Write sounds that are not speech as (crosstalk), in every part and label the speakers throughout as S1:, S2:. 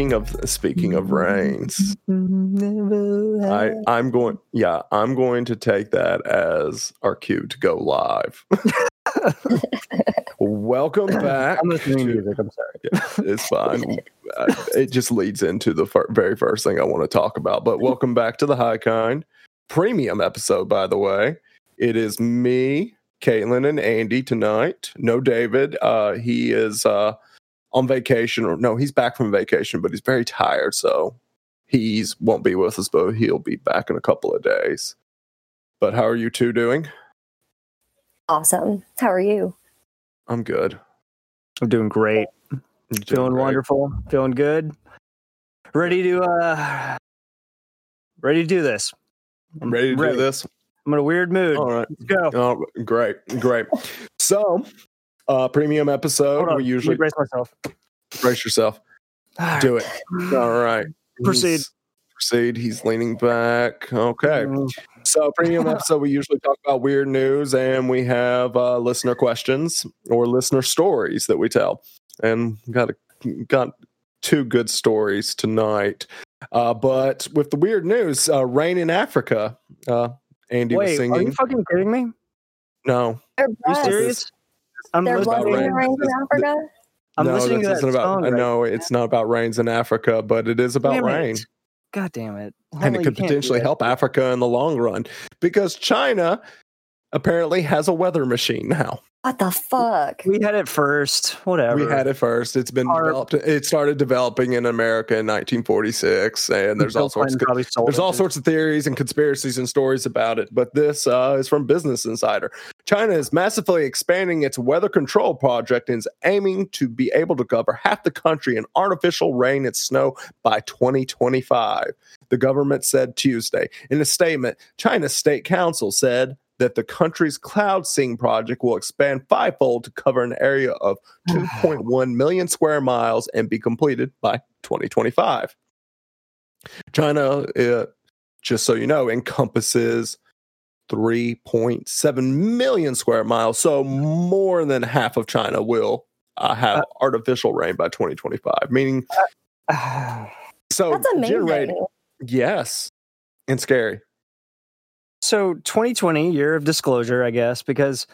S1: Spe- speaking of speaking of rains, I (laughs) I'm going yeah I'm going to take that as our cue to go live. Welcome (laughs) back.
S2: I'm listening to
S1: to-
S2: music. I'm sorry.
S1: Yeah, it's fine. Uh, it just leads into the fir- very first thing I want to talk about. But welcome back to the High Kind premium episode, by the way. It is me, Caitlin, and Andy tonight. No David. Uh, he is uh, on vacation, or no, he's back from vacation, but he's very tired, so he's won't be with us, but he'll be back in a couple of days. But how are you two doing?
S3: Awesome. How are you?
S1: I'm good.
S2: I'm doing great.
S1: I'm doing
S2: Feeling
S1: great.
S2: wonderful. Feeling good. Ready to uh ready to do this.
S1: I'm ready to do this.
S2: I'm in a weird mood.
S1: All right.
S2: Let's go.
S1: Oh, great, great. So, uh, premium episode.
S2: Hold on.
S1: We usually
S2: brace myself.
S1: brace yourself. Do it. All right.
S2: Proceed.
S1: He's- proceed. He's leaning back. Okay. So, premium (laughs) episode. We usually talk about weird news, and we have uh, listener questions or listener stories that we tell. And got a, got two good stories tonight. Uh, but with the weird news, uh, rain in Africa. Uh, Andy was
S2: singing. are you fucking kidding me?
S1: no,
S3: They're
S2: you
S3: blessed.
S2: serious? I'm
S3: They're
S2: listening.
S3: blessed
S1: rain.
S3: rains in Africa.
S2: I'm
S1: no,
S2: listening to
S1: this
S2: that
S1: isn't about.
S2: song. right
S1: no, it's not about rains in Africa, but it is about
S2: Damn it.
S1: rain,
S2: God damn it.
S1: and it could potentially help Africa in the long run because China apparently has a weather machine now.
S3: What the fuck?
S2: We had it first. Whatever.
S1: We had it first. It's been
S2: Our-
S1: developed. It started developing in America in 1946, and there's all sorts. Of, there's all sorts of theories and conspiracies and stories about it. But this uh, is from Business Insider. China is massively expanding its weather control project and is aiming to be able to cover half the country in artificial rain and snow by 2025. The government said Tuesday. In a statement, China's state council said that the country's cloud seeding project will expand fivefold to cover an area of 2.1 million square miles and be completed by 2025. China, uh, just so you know, encompasses 3.7 million square miles. So more than half of China will uh, have artificial rain by 2025, meaning (sighs) so
S3: That's amazing.
S1: yes, and scary.
S2: So 2020 year of disclosure i guess because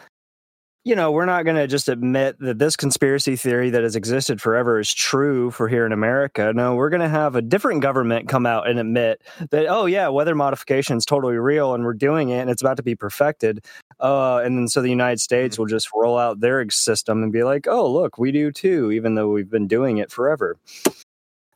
S2: you know we're not going to just admit that this conspiracy theory that has existed forever is true for here in america. No we're going to have a different government come out and admit that oh yeah weather modification is totally real and we're doing it and it's about to be perfected uh, and then so the united states will just roll out their system and be like oh look we do too even though we've been doing it forever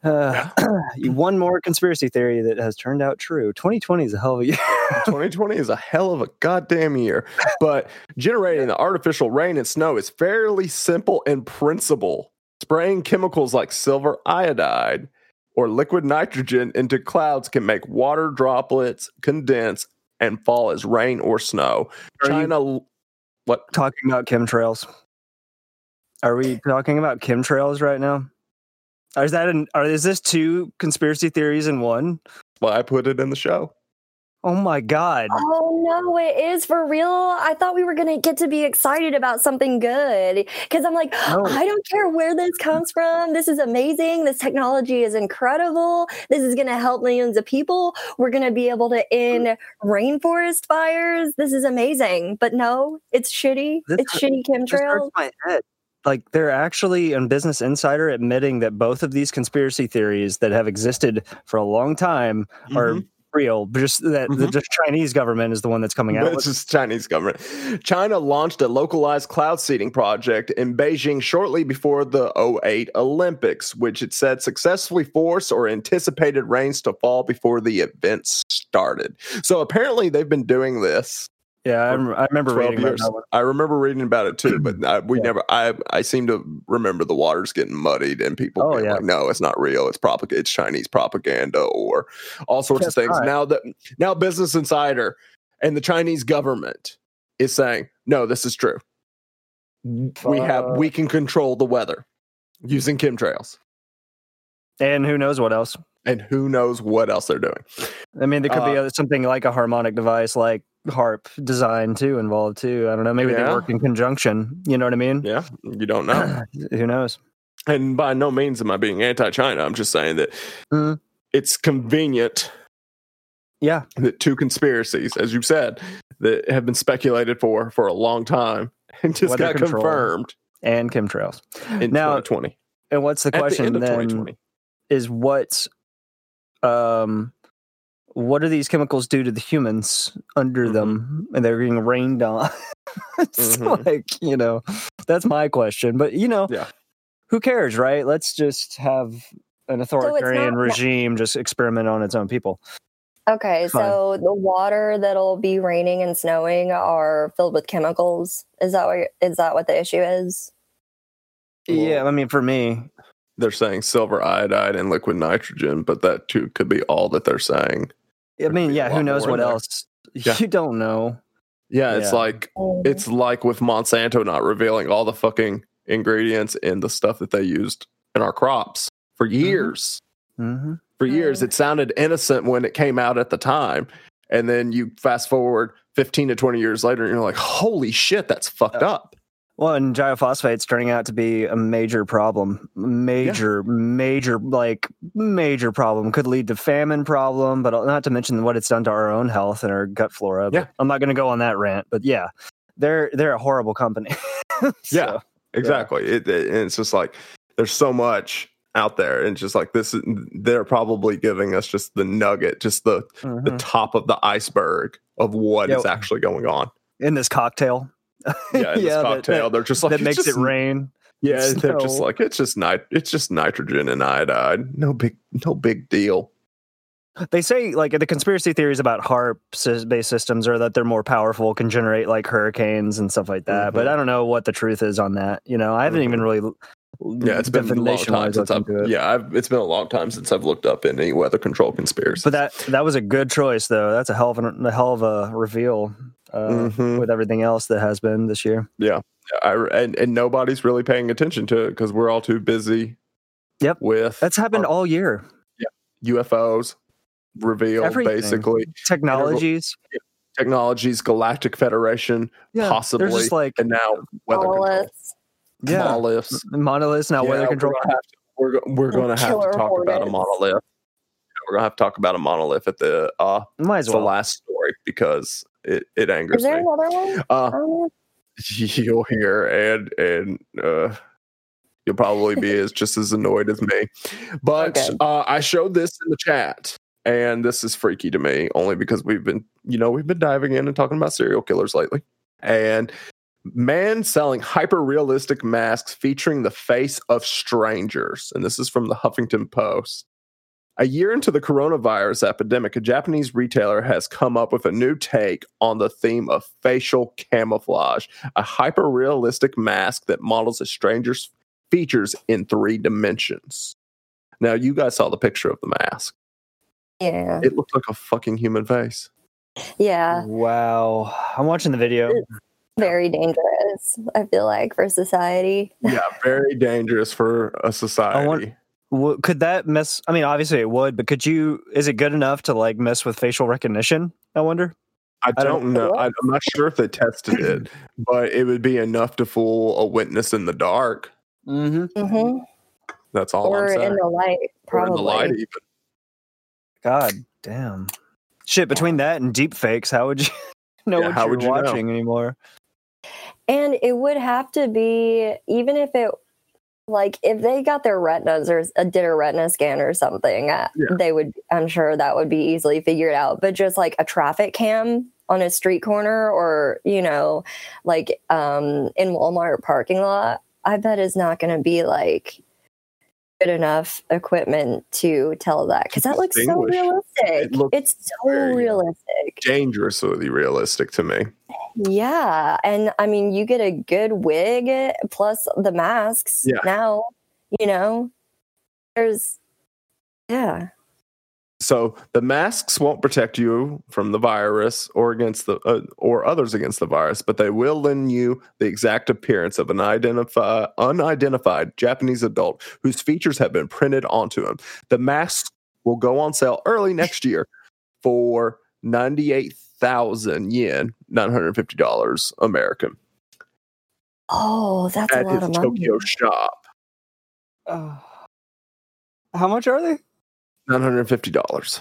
S2: uh, (clears throat) one more conspiracy theory that has turned out true 2020 is a hell of a year (laughs)
S1: 2020 is a hell of a goddamn year, but generating the artificial rain and snow is fairly simple in principle. Spraying chemicals like silver iodide or liquid nitrogen into clouds can make water droplets condense and fall as rain or snow.
S2: Are
S1: China, what?
S2: talking about chemtrails. Are we talking about chemtrails right now? Or is that an, or is this two conspiracy theories in one?
S1: Well, I put it in the show.
S2: Oh my god.
S3: Oh no, it is for real. I thought we were gonna get to be excited about something good because I'm like,
S2: No.
S3: I don't care where this comes from. This is amazing. This technology is incredible. This is gonna help millions of people. We're gonna be able to end rainforest fires. This is amazing. But no, it's shitty.
S2: This
S3: it's shitty chemtrails.
S2: This hurts
S3: chemtrails.
S2: my head. Like they're actually in Business Insider admitting that both of these conspiracy theories that have existed for a long time are
S1: Mhm.
S2: real, just that the
S1: Mhm.
S2: just Chinese government is the one that's coming out.
S1: It's just Chinese government. China launched a localized cloud seeding project in Beijing shortly before the 08 Olympics, which it said successfully forced or anticipated rains to fall before the events started. So apparently they've been doing this.
S2: Yeah, I, rem- I remember
S1: 12
S2: reading about
S1: years.
S2: one.
S1: I remember reading about it too, but I, we
S2: Yeah.
S1: never. I I seem to remember the waters getting muddied and people
S2: Oh,
S1: being
S2: yeah.
S1: like, "No, it's not real. It's propag- It's Chinese propaganda or all sorts
S2: That's
S1: of things."
S2: right.
S1: Now that now Business Insider and the Chinese government is saying, "No, this is true. We have we can control the weather using chemtrails."
S2: And who knows what else?
S1: And who knows what else they're doing?
S2: I mean, there could be
S1: Uh,
S2: other, something like a harmonic device, like HAARP design too, involved too. I don't know. Maybe they work in conjunction. You know what I mean?
S1: Yeah, you don't know. (clears throat)
S2: Who knows?
S1: and by no means am I being anti-China. I'm just saying that
S2: Mhm.
S1: it's convenient
S2: Yeah,
S1: that two conspiracies, as you said, that have been speculated for for a long time (laughs) and just
S2: Weather
S1: got confirmed
S2: and chemtrails.
S1: in
S2: Now,
S1: 2020.
S2: And what's the
S1: the
S2: question
S1: of
S2: then?
S1: 2020.
S2: Is what um what do these chemicals do to the humans under
S1: Mm-hmm.
S2: them and they're being rained on? (laughs) it's
S1: Mhm.
S2: like, you know, that's my question. But you know,
S1: Yeah.
S2: who cares, right? Let's just have an authoritarian
S3: not-
S2: regime just experiment on its own people.
S3: Okay,
S2: Fine.
S3: so the water that'll be raining and snowing are filled with chemicals. Is that what is that what the issue is?
S2: yeah, I mean for me,
S1: They're saying silver iodide and liquid nitrogen, but that too could be all that they're saying.
S2: I mean, yeah, who knows what else? (laughs)
S1: Yeah.
S2: You don't know.
S1: Yeah, it's
S2: Yeah.
S1: like it's like with Monsanto not revealing all the fucking ingredients in the stuff that they used in our crops for years.
S2: hmm
S1: For years, it sounded innocent when it came out at the time, and then you fast forward fifteen to twenty years later, and you're like, "Holy shit, that's fucked
S2: Yeah.
S1: up."
S2: Well, and glyphosate's turning out to be a major problem. Major, major, like major problem. Could lead to famine problem, but not to mention what it's done to our own health and our gut flora.
S1: Yeah.
S2: I'm not going to go on that rant, but yeah, they're they're a horrible company. (laughs)
S1: Yeah.
S2: So,
S1: Exactly. It, it- and it's just like there's so much out there, and just like this, they're probably giving us just the nugget, just the the
S2: mhm.
S1: top of the iceberg of what is
S2: Yeah.
S1: actually going on.
S2: in this cocktail, (laughs)
S1: Yeah, in this cocktail,
S2: that,
S1: they're just like
S2: that makes
S1: just
S2: it rain.
S1: Yeah, (laughs) they're just like it's just nit- it's just nitrogen and iodide. No big no big deal.
S2: They say like the conspiracy theories about HAARP based systems are that they're more powerful, can generate like hurricanes and stuff like that. But
S1: Mhm.
S2: I don't know what the truth is on that. You know, I haven't even really.
S1: Yeah, it's been a long time since I've
S2: it.
S1: yeah, I've, it's been a long time since I've looked up any weather control conspiracy.
S2: But that that was a good choice, though. That's a hell of a, a hell of a reveal uh,
S1: Mhm.
S2: with everything else that has been this year.
S1: Yeah, I, and and nobody's really paying attention to it because we're all too busy.
S2: Yep.
S1: with
S2: That's happened
S1: our
S2: all year.
S1: UFOs reveal
S2: Everything.
S1: basically
S2: Technologies,
S1: technologies, Galactic Federation,
S2: yeah,
S1: possibly,
S2: They're just like
S1: and now weather control.
S3: Monoliths.
S2: yeah,
S1: Monoliths.
S2: monoliths now.
S1: Yeah,
S2: weather
S1: we're
S2: control.
S1: gonna have to- We're, we're going to have to talk about a monolith. We're going to have to talk about a monolith at the uh,
S2: Might as
S1: the
S2: well.
S1: last story because it, it angers
S3: Is there
S1: me.
S3: another one?
S1: Uh,
S3: Um, (laughs)
S1: you'll hear and and uh, you'll probably be as just as annoyed as me. But
S3: Okay.
S1: uh, I showed this in the chat, and this is freaky to me only because we've been you know we've been diving in and talking about serial killers lately, and man selling hyper realistic masks featuring the face of strangers, and this is from the Huffington Post. A year into the coronavirus epidemic, a Japanese retailer has come up with a new take on the theme of facial camouflage, a hyper realistic mask that models a stranger's features in three dimensions. Now, you guys saw the picture of the mask.
S3: yeah.
S1: It looked like a fucking human face.
S3: Yeah.
S2: Wow, I'm watching the video.
S3: Very dangerous, I feel like, for society.
S1: Yeah, very dangerous for a society.
S2: W- Could that mess? I mean, obviously it would, but could you? Is it good enough to like mess with facial recognition? I wonder.
S1: I
S2: I don't-
S1: don't know. I, I'm not sure if they tested it, but it would be enough to fool a witness in the dark.
S2: Mm-hmm.
S3: hmm
S1: That's all
S3: Or
S1: I'm saying.
S3: in the light,
S1: Or in the light, even.
S2: God damn. Shit, between that and deep fakes, how would you (laughs) know
S1: Yeah,
S2: what
S1: how
S2: you're
S1: would you know?
S2: watching anymore?
S3: And it would have to be, even if it, like, if they got their retinas or uh, did a retina scan or something, uh,
S1: Yeah.
S3: they would, I'm sure that would be easily figured out. But just like a traffic cam on a street corner or, you know, like um, in Walmart parking lot, I bet is not going to be like good enough equipment to tell that because that looks so realistic.
S1: It looks
S3: it's so realistic.
S1: Dangerously realistic to me.
S3: Yeah, and I mean, you get a good wig plus the masks.
S1: Yeah.
S3: Now, you know, there's, yeah,
S1: So the masks won't protect you from the virus or against the uh, or others against the virus, but they will lend you the exact appearance of an identify, unidentified Japanese adult whose features have been printed onto him. The masks will go on sale early next year for ninety eight thousand yen, nine hundred fifty dollars American,
S3: oh, that's a
S1: at
S3: lot
S1: his
S3: of money.
S1: Tokyo shop.
S2: Uh, how much are they?
S1: Nine hundred fifty dollars.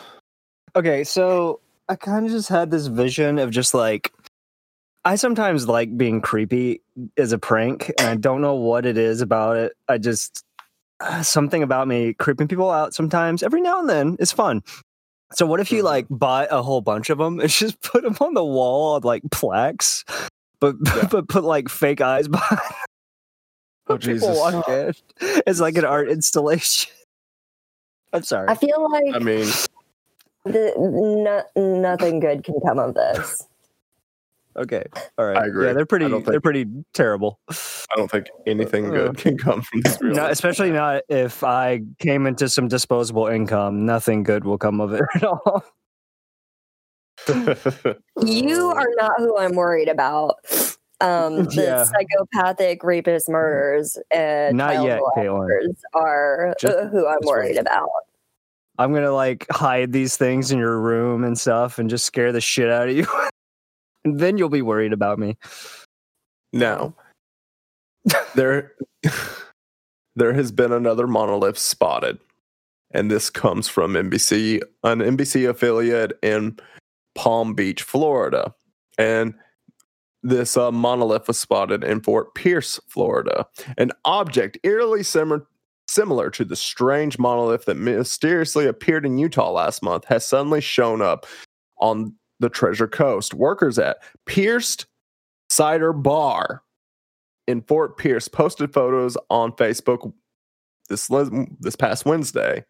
S2: Okay, so I kind of just had this vision of just like I sometimes like being creepy as a prank, and I don't know what it is about it. I just uh, something about me creeping people out sometimes. Every now and then, it's fun. So what if you
S1: Mhm.
S2: like buy a whole bunch of them and (laughs) just put them on the wall of like plaques, but
S1: Yeah.
S2: but put like fake eyes (laughs) behind?
S1: Oh Jesus!
S2: walk in. It's like an art (laughs) installation. I'm sorry.
S3: I feel like
S1: I mean,
S3: the, no, nothing good can come of this.
S2: Okay, all right.
S1: I agree.
S2: Yeah, they're pretty.
S1: I don't
S2: They're pretty terrible.
S1: I don't think anything good can come from this. Real
S2: Not, especially not if I came into some disposable income. Nothing good will come of it (laughs) at all.
S3: You (laughs) are not who I'm worried about. Um, (laughs) the
S2: Yeah.
S3: psychopathic rapist murders and
S2: Not yet, Caitlin.
S3: are
S2: Just-
S3: uh, who I'm worried
S2: wait.
S3: about.
S2: I'm gonna like hide these things in your room and stuff, and just scare the shit out of you. And then you'll be worried about me.
S1: now, (laughs) there, there has been another monolith spotted, and this comes from NBC, an NBC affiliate in Palm Beach, Florida, and this uh, monolith was spotted in Fort Pierce, Florida. An object eerily similar similar to the strange monolith that mysteriously appeared in Utah last month has suddenly shown up on the Treasure Coast. Workers at Pierced Cider Bar in Fort Pierce posted photos on Facebook this this past Wednesday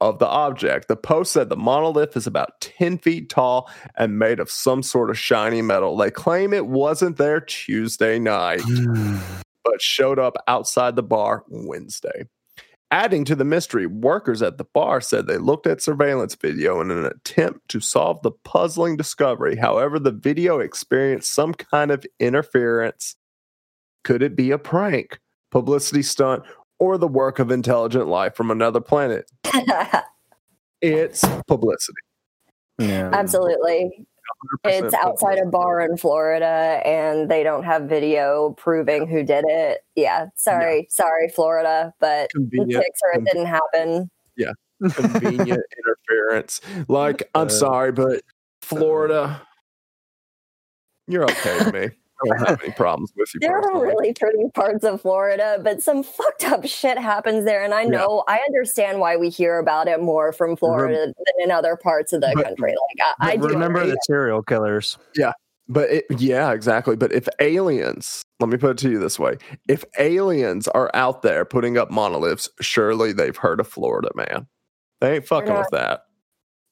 S1: of the object. The post said the monolith is about 10 feet tall and made of some sort of shiny metal. They claim it wasn't there Tuesday night, (sighs) but showed up outside the bar Wednesday. Adding to the mystery, workers at the bar said they looked at surveillance video in an attempt to solve the puzzling discovery. However, the video experienced some kind of interference. Could it be a prank, publicity stunt, or the work of intelligent life from another planet? (laughs) It's publicity.
S2: yeah.
S3: Absolutely.
S1: 100%
S3: It's outside a bar in Florida and they don't have video proving who did it. Yeah. Sorry. Sorry, Florida, but
S1: Convenient.
S3: pics or, it didn't happen. Yeah. (laughs)
S1: Convenient interference. Like, I'm
S2: Uh,
S1: sorry, but Florida, you're okay with me. I don't have any problems with you.
S3: There are really pretty parts of Florida, but some fucked up shit happens there. And I
S1: Yeah.
S3: know, I understand why we hear about it more from Florida than in other parts of the
S1: But-
S3: country. Like, I, I do
S2: remember
S3: agree.
S2: the serial killers. Yeah.
S1: But it, yeah, exactly. But if aliens, let me put it to you this way: if aliens are out there putting up monoliths, surely they've heard of Florida, man. They ain't fucking
S3: not-
S1: with that.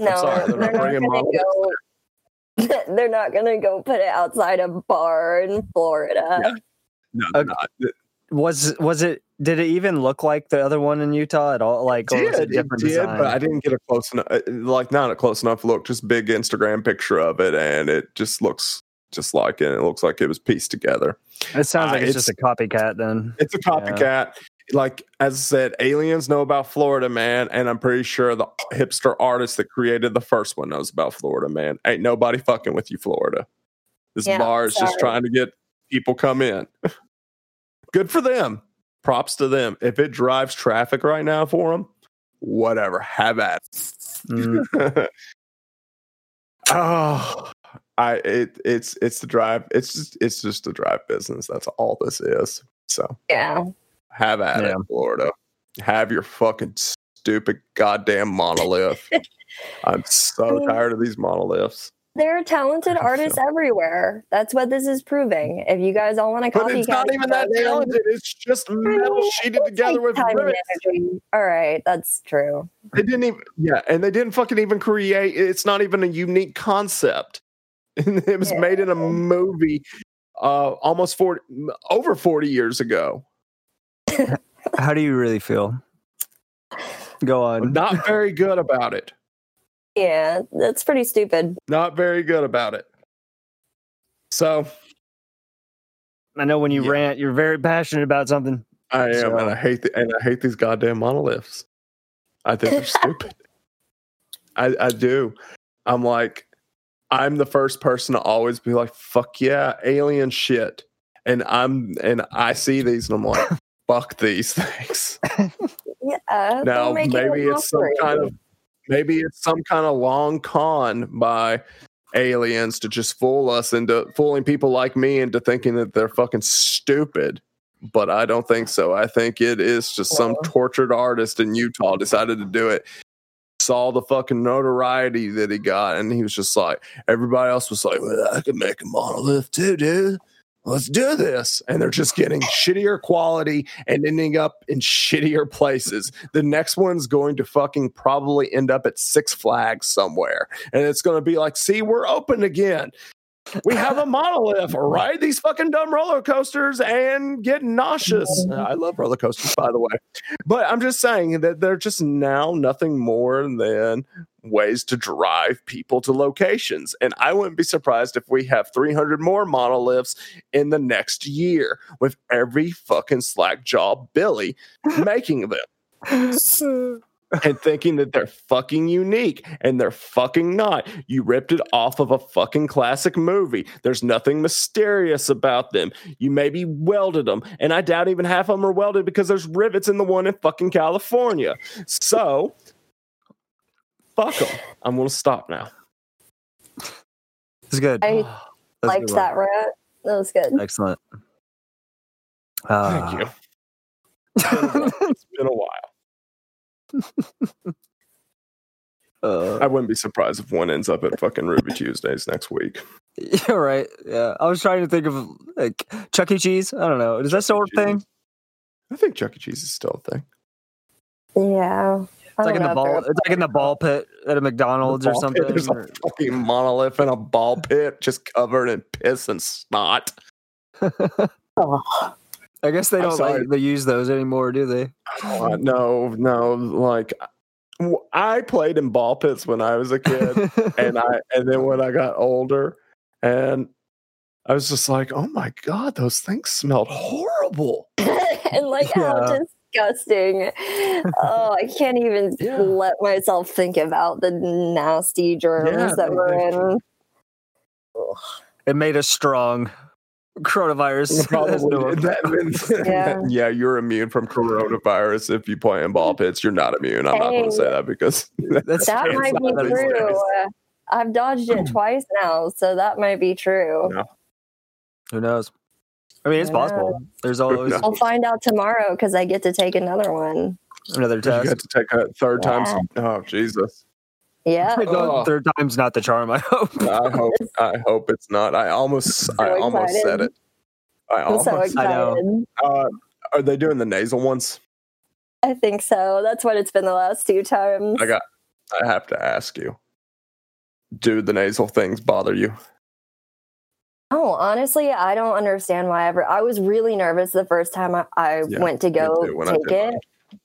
S3: No,
S1: sorry, they're not bringing
S3: gonna
S1: monoliths
S3: go. (laughs) They're not going to go put it outside a bar in Florida.
S1: Yeah. No, they're
S2: Okay.
S1: not.
S2: Was was it? Did it even look like the other one in Utah at all? Like, or was
S1: did,
S2: it
S1: it
S2: different
S1: did,
S2: design?
S1: but I didn't get a close enough, uh, like not a close enough look. Just big Instagram picture of it, and it just looks just like it. It looks like it was pieced together.
S2: it sounds
S1: uh,
S2: like it's,
S1: it's-
S2: just a copycat. Then
S1: It's a copycat. Like as I said, aliens know about Florida, man, and I'm pretty sure the hipster artist that created the first one knows about Florida, man. Ain't nobody fucking with you, Florida. This
S3: Yeah,
S1: bar is just trying to get people come in. (laughs) Good for them. Props to them. If it drives traffic right now for them, whatever. Have at it.
S2: Mm,
S1: oh, (laughs) I it it's it's the drive. It's just it's just the drive business. That's all this is. So
S3: Yeah.
S1: Have at
S2: Yeah.
S1: it, Florida. Have your fucking stupid goddamn monolith. (laughs) I'm so tired of these monoliths.
S3: There are talented (laughs) artists
S1: feel-
S3: everywhere. That's what this is proving. If you guys all want to
S1: But it's not even that talented. It's just metal sheeted together with
S3: energy. All right, that's true.
S1: They didn't even yeah, and they didn't fucking even create it's not even a unique concept. (laughs) it was made in a movie uh almost 40 over 40 years ago. (laughs)
S2: how do you really feel? Go on.
S1: Not very good about it.
S3: Yeah, that's pretty stupid.
S1: Not very good about it. So
S2: I know when you
S1: Yeah.
S2: rant, you're very passionate about something.
S1: I am,
S2: So-
S1: and I hate the, and I hate these goddamn monoliths. I think they're (laughs) stupid. I, I do. I'm like, I'm the first person to always be like, "Fuck yeah, alien shit," and I'm and I see these and I'm like, (laughs) fuck these (laughs) things.
S3: Yeah.
S1: Now
S3: make it
S1: maybe it's some kind of maybe it's some kind of long con by aliens to just fool us into fooling people like me into thinking that they're fucking stupid. But I don't think so. I think it is just some tortured artist in Utah decided to do it. Saw the fucking notoriety that he got, and he was just like, everybody else was like, well, I could make a monolith too, dude. Let's do this. And they're just getting shittier quality and ending up in shittier places. The next one's going to fucking probably end up at Six Flags somewhere. And it's going to be like, see, we're open again. We have a monolith, ride these fucking dumb roller coasters and get nauseous. I love roller coasters, by the way. But I'm just saying that they're just now nothing more than ways to drive people to locations. And I wouldn't be surprised if we have 300 more monoliths in the next year with every fucking slack jaw Billy (laughs) making them (laughs) and thinking that they're fucking unique and they're fucking not. You ripped it off of a fucking classic movie. There's nothing mysterious about them. You maybe welded them, and I doubt even half of them are welded because there's rivets in the one in fucking California. So, fuck them. I'm gonna stop now.
S2: It's good.
S3: I
S2: That's
S3: liked
S2: good
S3: that rant. That was good.
S2: Excellent.
S1: Thank
S2: Uh,
S1: you. It's been a while. (laughs)
S2: uh,
S1: I wouldn't be surprised if one ends up at fucking Ruby Tuesdays next week. (laughs)
S2: you're right. Yeah, I was trying to think of like Chuck E. Cheese. I don't know. Is that still a thing?
S1: I think Chuck E. Cheese is still a thing.
S3: Yeah.
S2: It's like in the ball. It's like in the ball pit at a McDonald's or something.
S1: pit, There's a fucking monolith in a ball pit just covered in piss and snot. (laughs)
S3: Oh,
S2: I guess they don't like, they use those anymore, do they?
S1: Uh, no, no, like I played in ball pits when I was a kid, (laughs) and I and then when I got older, and I was just like, oh my god, those things smelled horrible.
S3: and (laughs) (laughs) like how
S2: Yeah.
S3: disgusting. oh, I can't even
S1: Yeah.
S3: let myself think about the nasty germs
S1: Yeah,
S3: that were in.
S2: it made us strong. Coronavirus. has (laughs) no
S1: Probably, that, (laughs)
S3: Yeah. (laughs)
S1: yeah, you're immune from coronavirus if you play in ball pits. You're not immune. I'm not going to say that because
S2: That's
S3: That might be
S2: That is
S3: true.
S2: true.
S3: Uh, I've dodged it twice now, so that might be true.
S1: No.
S2: Who knows? I mean, it's
S3: Who
S2: possible. There's always
S1: knows?
S3: I'll find out tomorrow because I get to take another one.
S2: another
S1: you
S2: test.
S1: got to take a third time.
S3: Yeah.
S1: Oh Jesus!
S3: Yeah.
S1: Oh.
S2: Third time's not the charm. I hope.
S1: I (laughs) hope I hope it's not. I almost I
S3: So
S1: almost said it. I
S3: I'm so
S1: almost.
S2: I know.
S1: Uh, are they doing the nasal ones?
S3: I think so. That's what it's been the last two times.
S1: I got. I have to ask you. Do the nasal things bother you?
S3: Oh, honestly, I don't understand why ever. I was really nervous the first time I, I
S1: Yeah,
S3: went to go
S1: too, when I
S3: take it.
S1: mine.
S3: Yeah,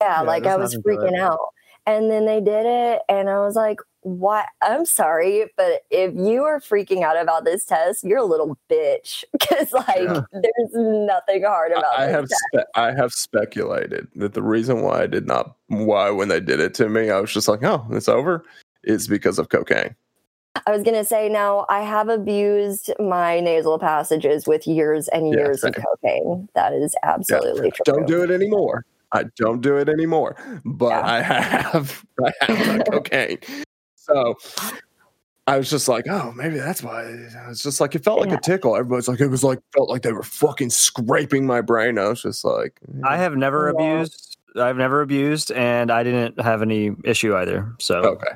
S2: Yeah,
S3: like I was freaking out. And then they did it, and I was like, "What? I'm sorry, but if you are freaking out about this test, you're a little bitch." (laughs) Because like,
S1: Yeah.
S3: there's nothing hard about
S1: it.
S3: I
S1: have spe- I have speculated that the reason why I did not why when they did it to me I was just like oh it's over is because of cocaine.
S3: I was gonna say now I have abused my nasal passages with years and
S1: Yeah,
S3: years of cocaine. That is absolutely true.
S1: Don't do it anymore. I don't do it anymore. But
S3: Yeah.
S1: I have (laughs) I have (laughs) cocaine. So I was just like, oh, maybe that's why. It's just like it felt like a tickle. Everybody's like, it was like felt like they were fucking scraping my brain. I was just like,
S2: I have never
S3: Yeah.
S2: abused. I've never abused, and I didn't have any issue either. So
S1: okay,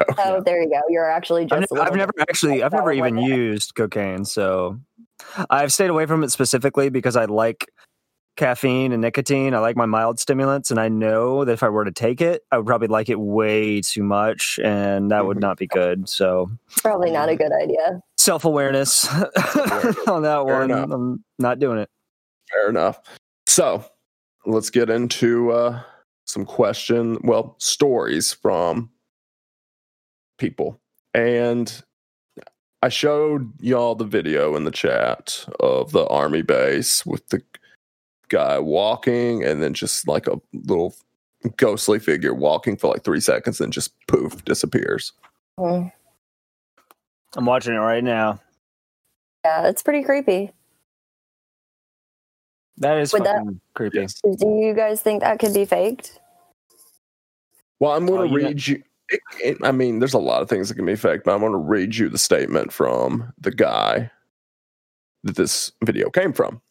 S1: okay.
S3: Oh, there you go. You're actually
S2: I've,
S3: just.
S2: ne-
S3: a
S2: I've never actually, I've never
S3: Oh,
S2: even used cocaine. So I've stayed away from it specifically because I like caffeine and nicotine. I like my mild stimulants, and I know that if I were to take it, I would probably like it way too much, and that would
S1: Mhm.
S2: not be good. So
S3: Probably not a good idea.
S2: self awareness (laughs) on that
S1: Fair
S2: one.
S1: enough.
S2: I'm not doing it.
S1: Fair enough. So let's get into uh, some question, well, stories from people. And I showed y'all the video in the chat of the army base with the guy walking and then just like a little ghostly figure walking for like three seconds and just poof disappears.
S3: Mm.
S2: I'm watching it right now.
S3: Yeah, it's pretty creepy.
S2: That is
S3: Would that-
S2: creepy.
S3: Do you guys think that could be faked?
S1: Well, I'm going
S2: Oh,
S1: to
S2: you know-
S1: read you. It, it- I mean, there's a lot of things that can be faked, but I'm going to read you the statement from the guy that this video came from.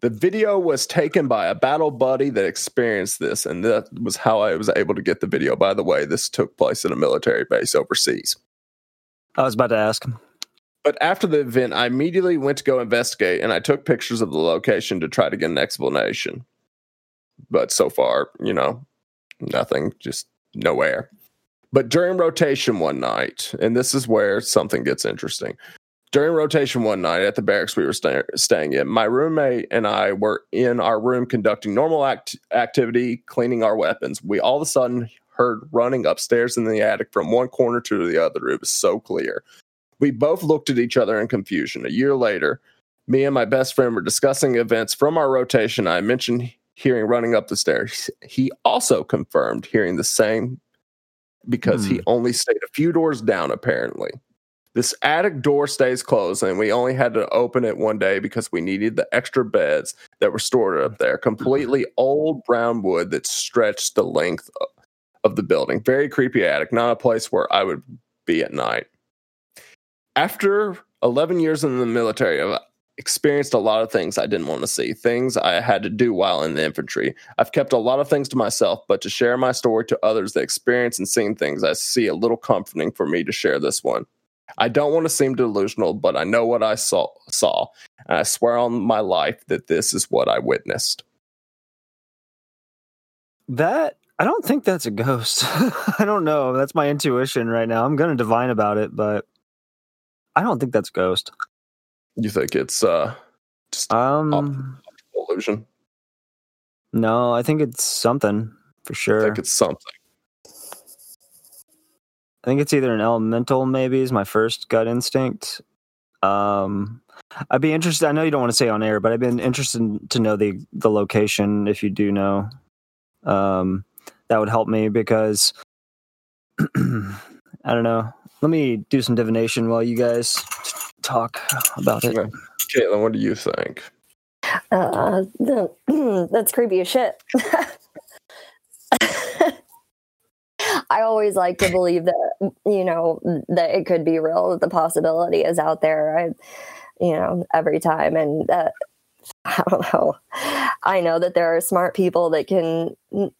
S1: The video was taken by a battle buddy that experienced this, and that was how I was able to get the video. By the way, this took place at a military base overseas.
S2: I was about to ask.
S1: But after the event, I immediately went to go investigate and I took pictures of the location to try to get an explanation. But so far, you know, nothing, just nowhere. But during rotation one night, and this is where something gets interesting. During rotation one night at the barracks we were sta- staying in, my roommate and I were in our room conducting normal act- activity, cleaning our weapons. We all of a sudden heard running upstairs in the attic from one corner to the other. It was so clear. We both looked at each other in confusion. A year later, me and my best friend were discussing events from our rotation. I mentioned hearing running up the stairs. He also confirmed hearing the same because he hmm. only stayed a few doors down, apparently. This attic door stays closed, and we only had to open it one day because we needed the extra beds that were stored up there. Completely (laughs) old brown wood that stretched the length of- the building. Very creepy attic, not a place where I would be at night after 11 years in the military, I've uh, experienced a lot of things I didn't want to see, things I had to do while in the infantry. I've kept a lot of things to myself, but to share my story to others that experience and seen things, I see a little comforting for me to share this one. I don't want to seem delusional, but I know what I saw, saw and I swear on my life that this is what I witnessed.
S2: That I don't think that's a ghost. (laughs) I don't know. That's my intuition right now. I'm gonna divine about it, but I don't think that's a ghost.
S1: You think it's uh, just
S2: Um,
S1: illusion?
S2: no, I think it's something for sure.
S1: I think it's something.
S2: I think it's either an elemental, maybe, is my first gut instinct. Um, I'd be interested. I know you don't want to say on air, but I've been interested to know the the location. If you do know, um, that would help me because (clears throat) I don't know. Let me do some divination while you guys talk about it.
S1: Okay. Caitlin, what do you think?
S3: Uh, (clears throat) that's creepy as shit. (laughs) I always like to believe that you know that it could be real. That the possibility is out there. I, you know, every time, and that (laughs) I don't know. I know that there are smart people that can, you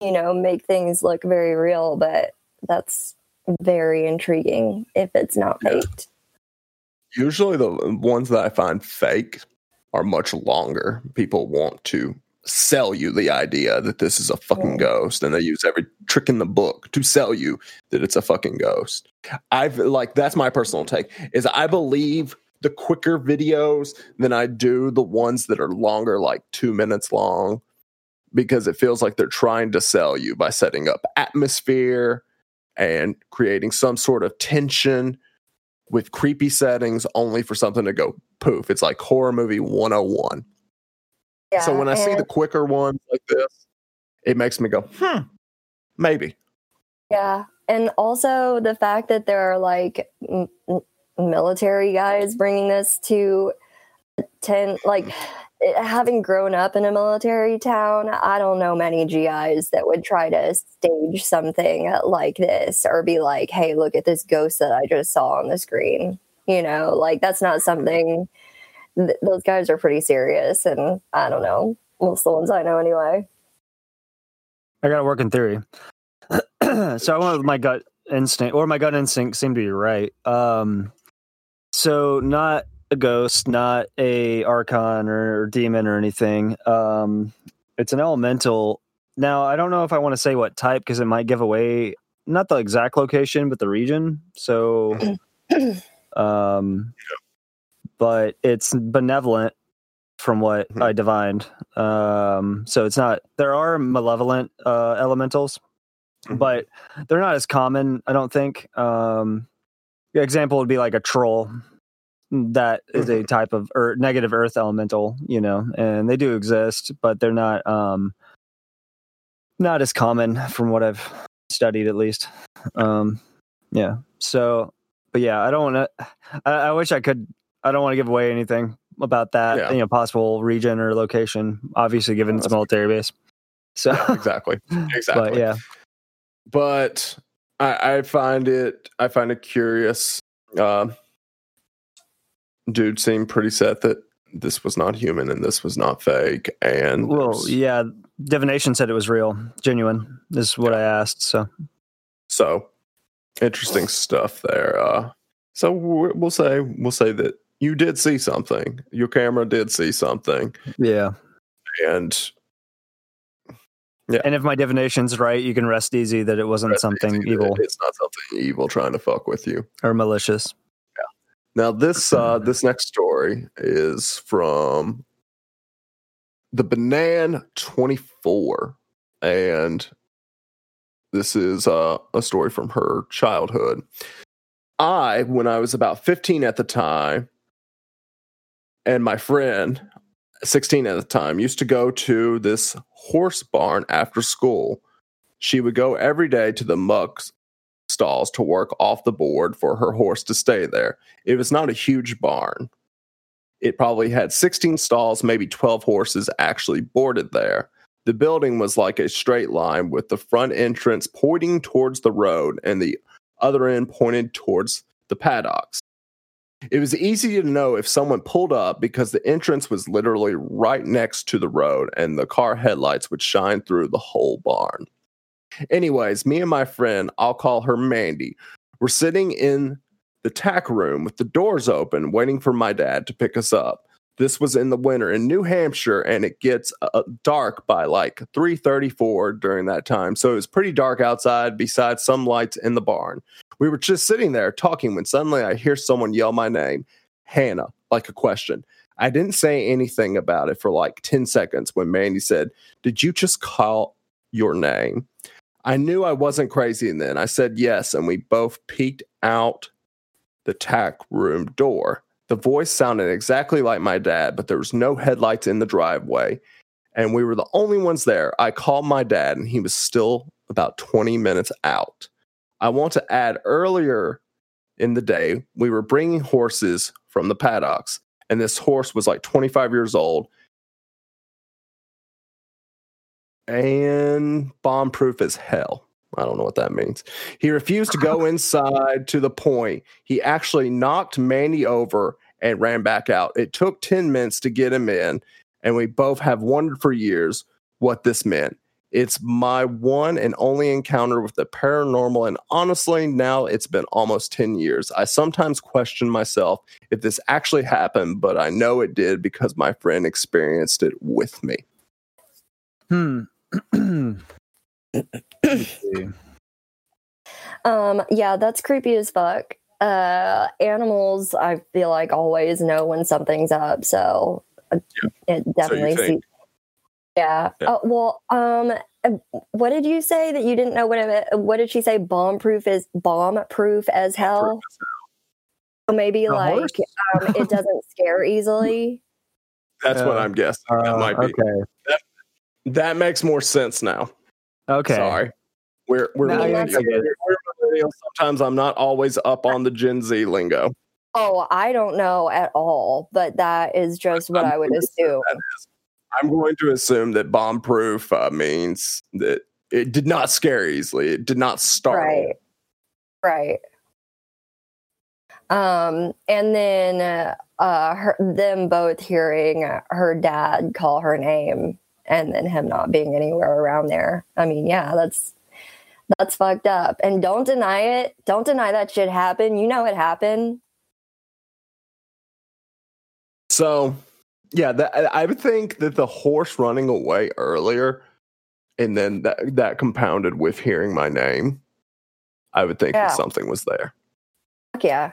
S3: know, make things look very real, but that's very intriguing if it's not faked.
S1: Usually, the ones that I find fake are much longer. People want to sell you the idea that this is a fucking ghost, and they use every trick in the book to sell you that it's a fucking ghost. I've like that's my personal take. Is I believe the quicker videos than I do the ones that are longer, like two minutes long, because it feels like they're trying to sell you by setting up atmosphere and creating some sort of tension with creepy settings only for something to go poof. It's like horror movie 101.
S3: Yeah,
S1: so when I see the quicker ones like this, it makes me go, hmm, maybe.
S3: Yeah. And also the fact that there are like m- m- military guys bringing this to 10, like having grown up in a military town, I don't know many GIs that would try to stage something like this or be like, hey, look at this ghost that I just saw on the screen. You know, like that's not something, th- those guys are pretty serious. And I don't know, most of the ones I know anyway.
S2: I got a working theory. (clears throat) so I went with my gut instinct, or my gut instinct seemed to be right. Um, so not a ghost, not a archon or, demon or anything. Um, it's an elemental. Now I don't know if I want to say what type because it might give away not the exact location, but the region. So, (clears throat) um, but it's benevolent from what
S1: Mhm.
S2: I divined. Um, so it's not. There are malevolent uh, elementals,
S1: Mhm.
S2: but they're not as common. I don't think. Um, example would be like a troll. That is a type of or negative earth elemental, you know, and they do exist, but they're not um, not as common from what I've studied, at least. Um, yeah. So, but yeah, I don't want to. I, I wish I could. I don't want to give away anything, about that,
S1: Yeah.
S2: you know, possible region or location. Obviously, given it's a military base. So,
S1: exactly. (laughs) Exactly.
S2: but yeah,
S1: but I, I find it I find it curious. Uh, dude seemed pretty set that this was not human and this was not fake. And
S2: well, yeah, divination said it was real, genuine. Is what I asked. So,
S1: so interesting stuff there. Uh, so we'll say we'll say that you did see something. Your camera did see something,
S2: yeah.
S1: and yeah.
S2: And if my divination's right, you can rest easy that it wasn't something evil
S1: It's not something evil trying to fuck with you.
S2: or malicious. Yeah.
S1: Now this uh (clears throat) this next story is from the Banan 24 and this is uh, a story from her childhood. I when I was about 15 at the time and my friend 16 at the time used to go to this horse barn after school. She would go every day to the muck stalls to work off the board for her horse to stay there. It was not a huge barn. It probably had 16 stalls, maybe 12 horses actually boarded there. The building was like a straight line with the front entrance pointing towards the road and the other end pointed towards the paddocks. It was easy to know if someone pulled up because the entrance was literally right next to the road and the car headlights would shine through the whole barn. Anyways, me and my friend, I'll call her Mandy, were sitting in the tack room with the doors open, waiting for my dad to pick us up. This was in the winter in New Hampshire, and it gets uh, dark by like 3:34 during that time. So it was pretty dark outside, besides some lights in the barn. We were just sitting there talking when suddenly I hear someone yell my name, Hannah, like a question. I didn't say anything about it for like 10 seconds when Mandy said, Did you just call your name? I knew I wasn't crazy and then I said yes, and we both peeked out the tack room door. The voice sounded exactly like my dad, but there was no headlights in the driveway, and we were the only ones there. I called my dad, and he was still about 20 minutes out. I want to add earlier in the day, we were bringing horses from the paddocks, and this horse was like 25 years old and bomb proof as hell. I don't know what that means. He refused to go (laughs) inside to the point he actually knocked Mandy over and ran back out. It took 10 minutes to get him in, and we both have wondered for years what this meant. It's my one and only encounter with the paranormal, and honestly, now it's been almost 10 years. I sometimes question myself if this actually happened, but I know it did because my friend experienced it with me.
S2: Hmm. (clears throat)
S3: Um, yeah, that's creepy as fuck. Uh, animals, I feel like always know when something's up, so uh, it definitely.
S1: think?
S3: seems- yeah.
S1: Yeah.
S3: Uh, well, um, what did you say that you didn't know what it? What did she say? Bomb proof is bomb proof as hell. So maybe
S2: A
S3: like um, it (laughs) doesn't scare easily.
S1: That's what
S2: Uh,
S1: I'm guessing. that
S2: Uh,
S1: might be.
S2: okay.
S1: That makes more sense now.
S2: Okay.
S1: Sorry. We're we're,
S2: No,
S3: I
S1: millennials. we're millennials. Sometimes I'm not always up on the Gen Z lingo.
S3: Oh, I don't know at all, but that is just what
S1: I'm
S3: I would
S1: going to say
S3: assume.
S1: is- I'm going to assume that bomb proof uh, means that it did not scare easily. It did not startle.
S3: Right. Right. Um, and then uh, uh, her, them both hearing her dad call her name, and then him not being anywhere around there. I mean, yeah, that's that's fucked up. And don't deny it. Don't deny that shit happened. You know it happened.
S1: So, yeah, that, I I would think that the horse running away earlier, and then that that compounded with hearing my name, I would think
S3: Yeah.
S1: that something was there.
S3: Fuck yeah.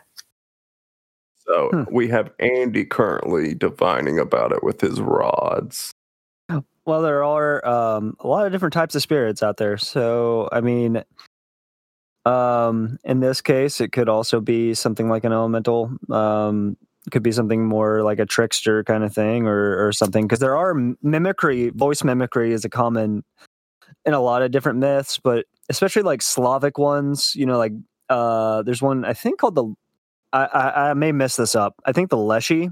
S1: So
S2: Hmm.
S1: we have Andy currently divining about it with his rods.
S2: Well, there are um, a lot of different types of spirits out there. So, I mean, um, in this case, it could also be something like an elemental. Um, could be something more like a trickster kind of thing, or or something. Because there are mimicry, voice mimicry is a common in a lot of different myths, but especially like Slavic ones. You know, like uh, there's one I think called the. I, I, I may mess this up. I think the Leshy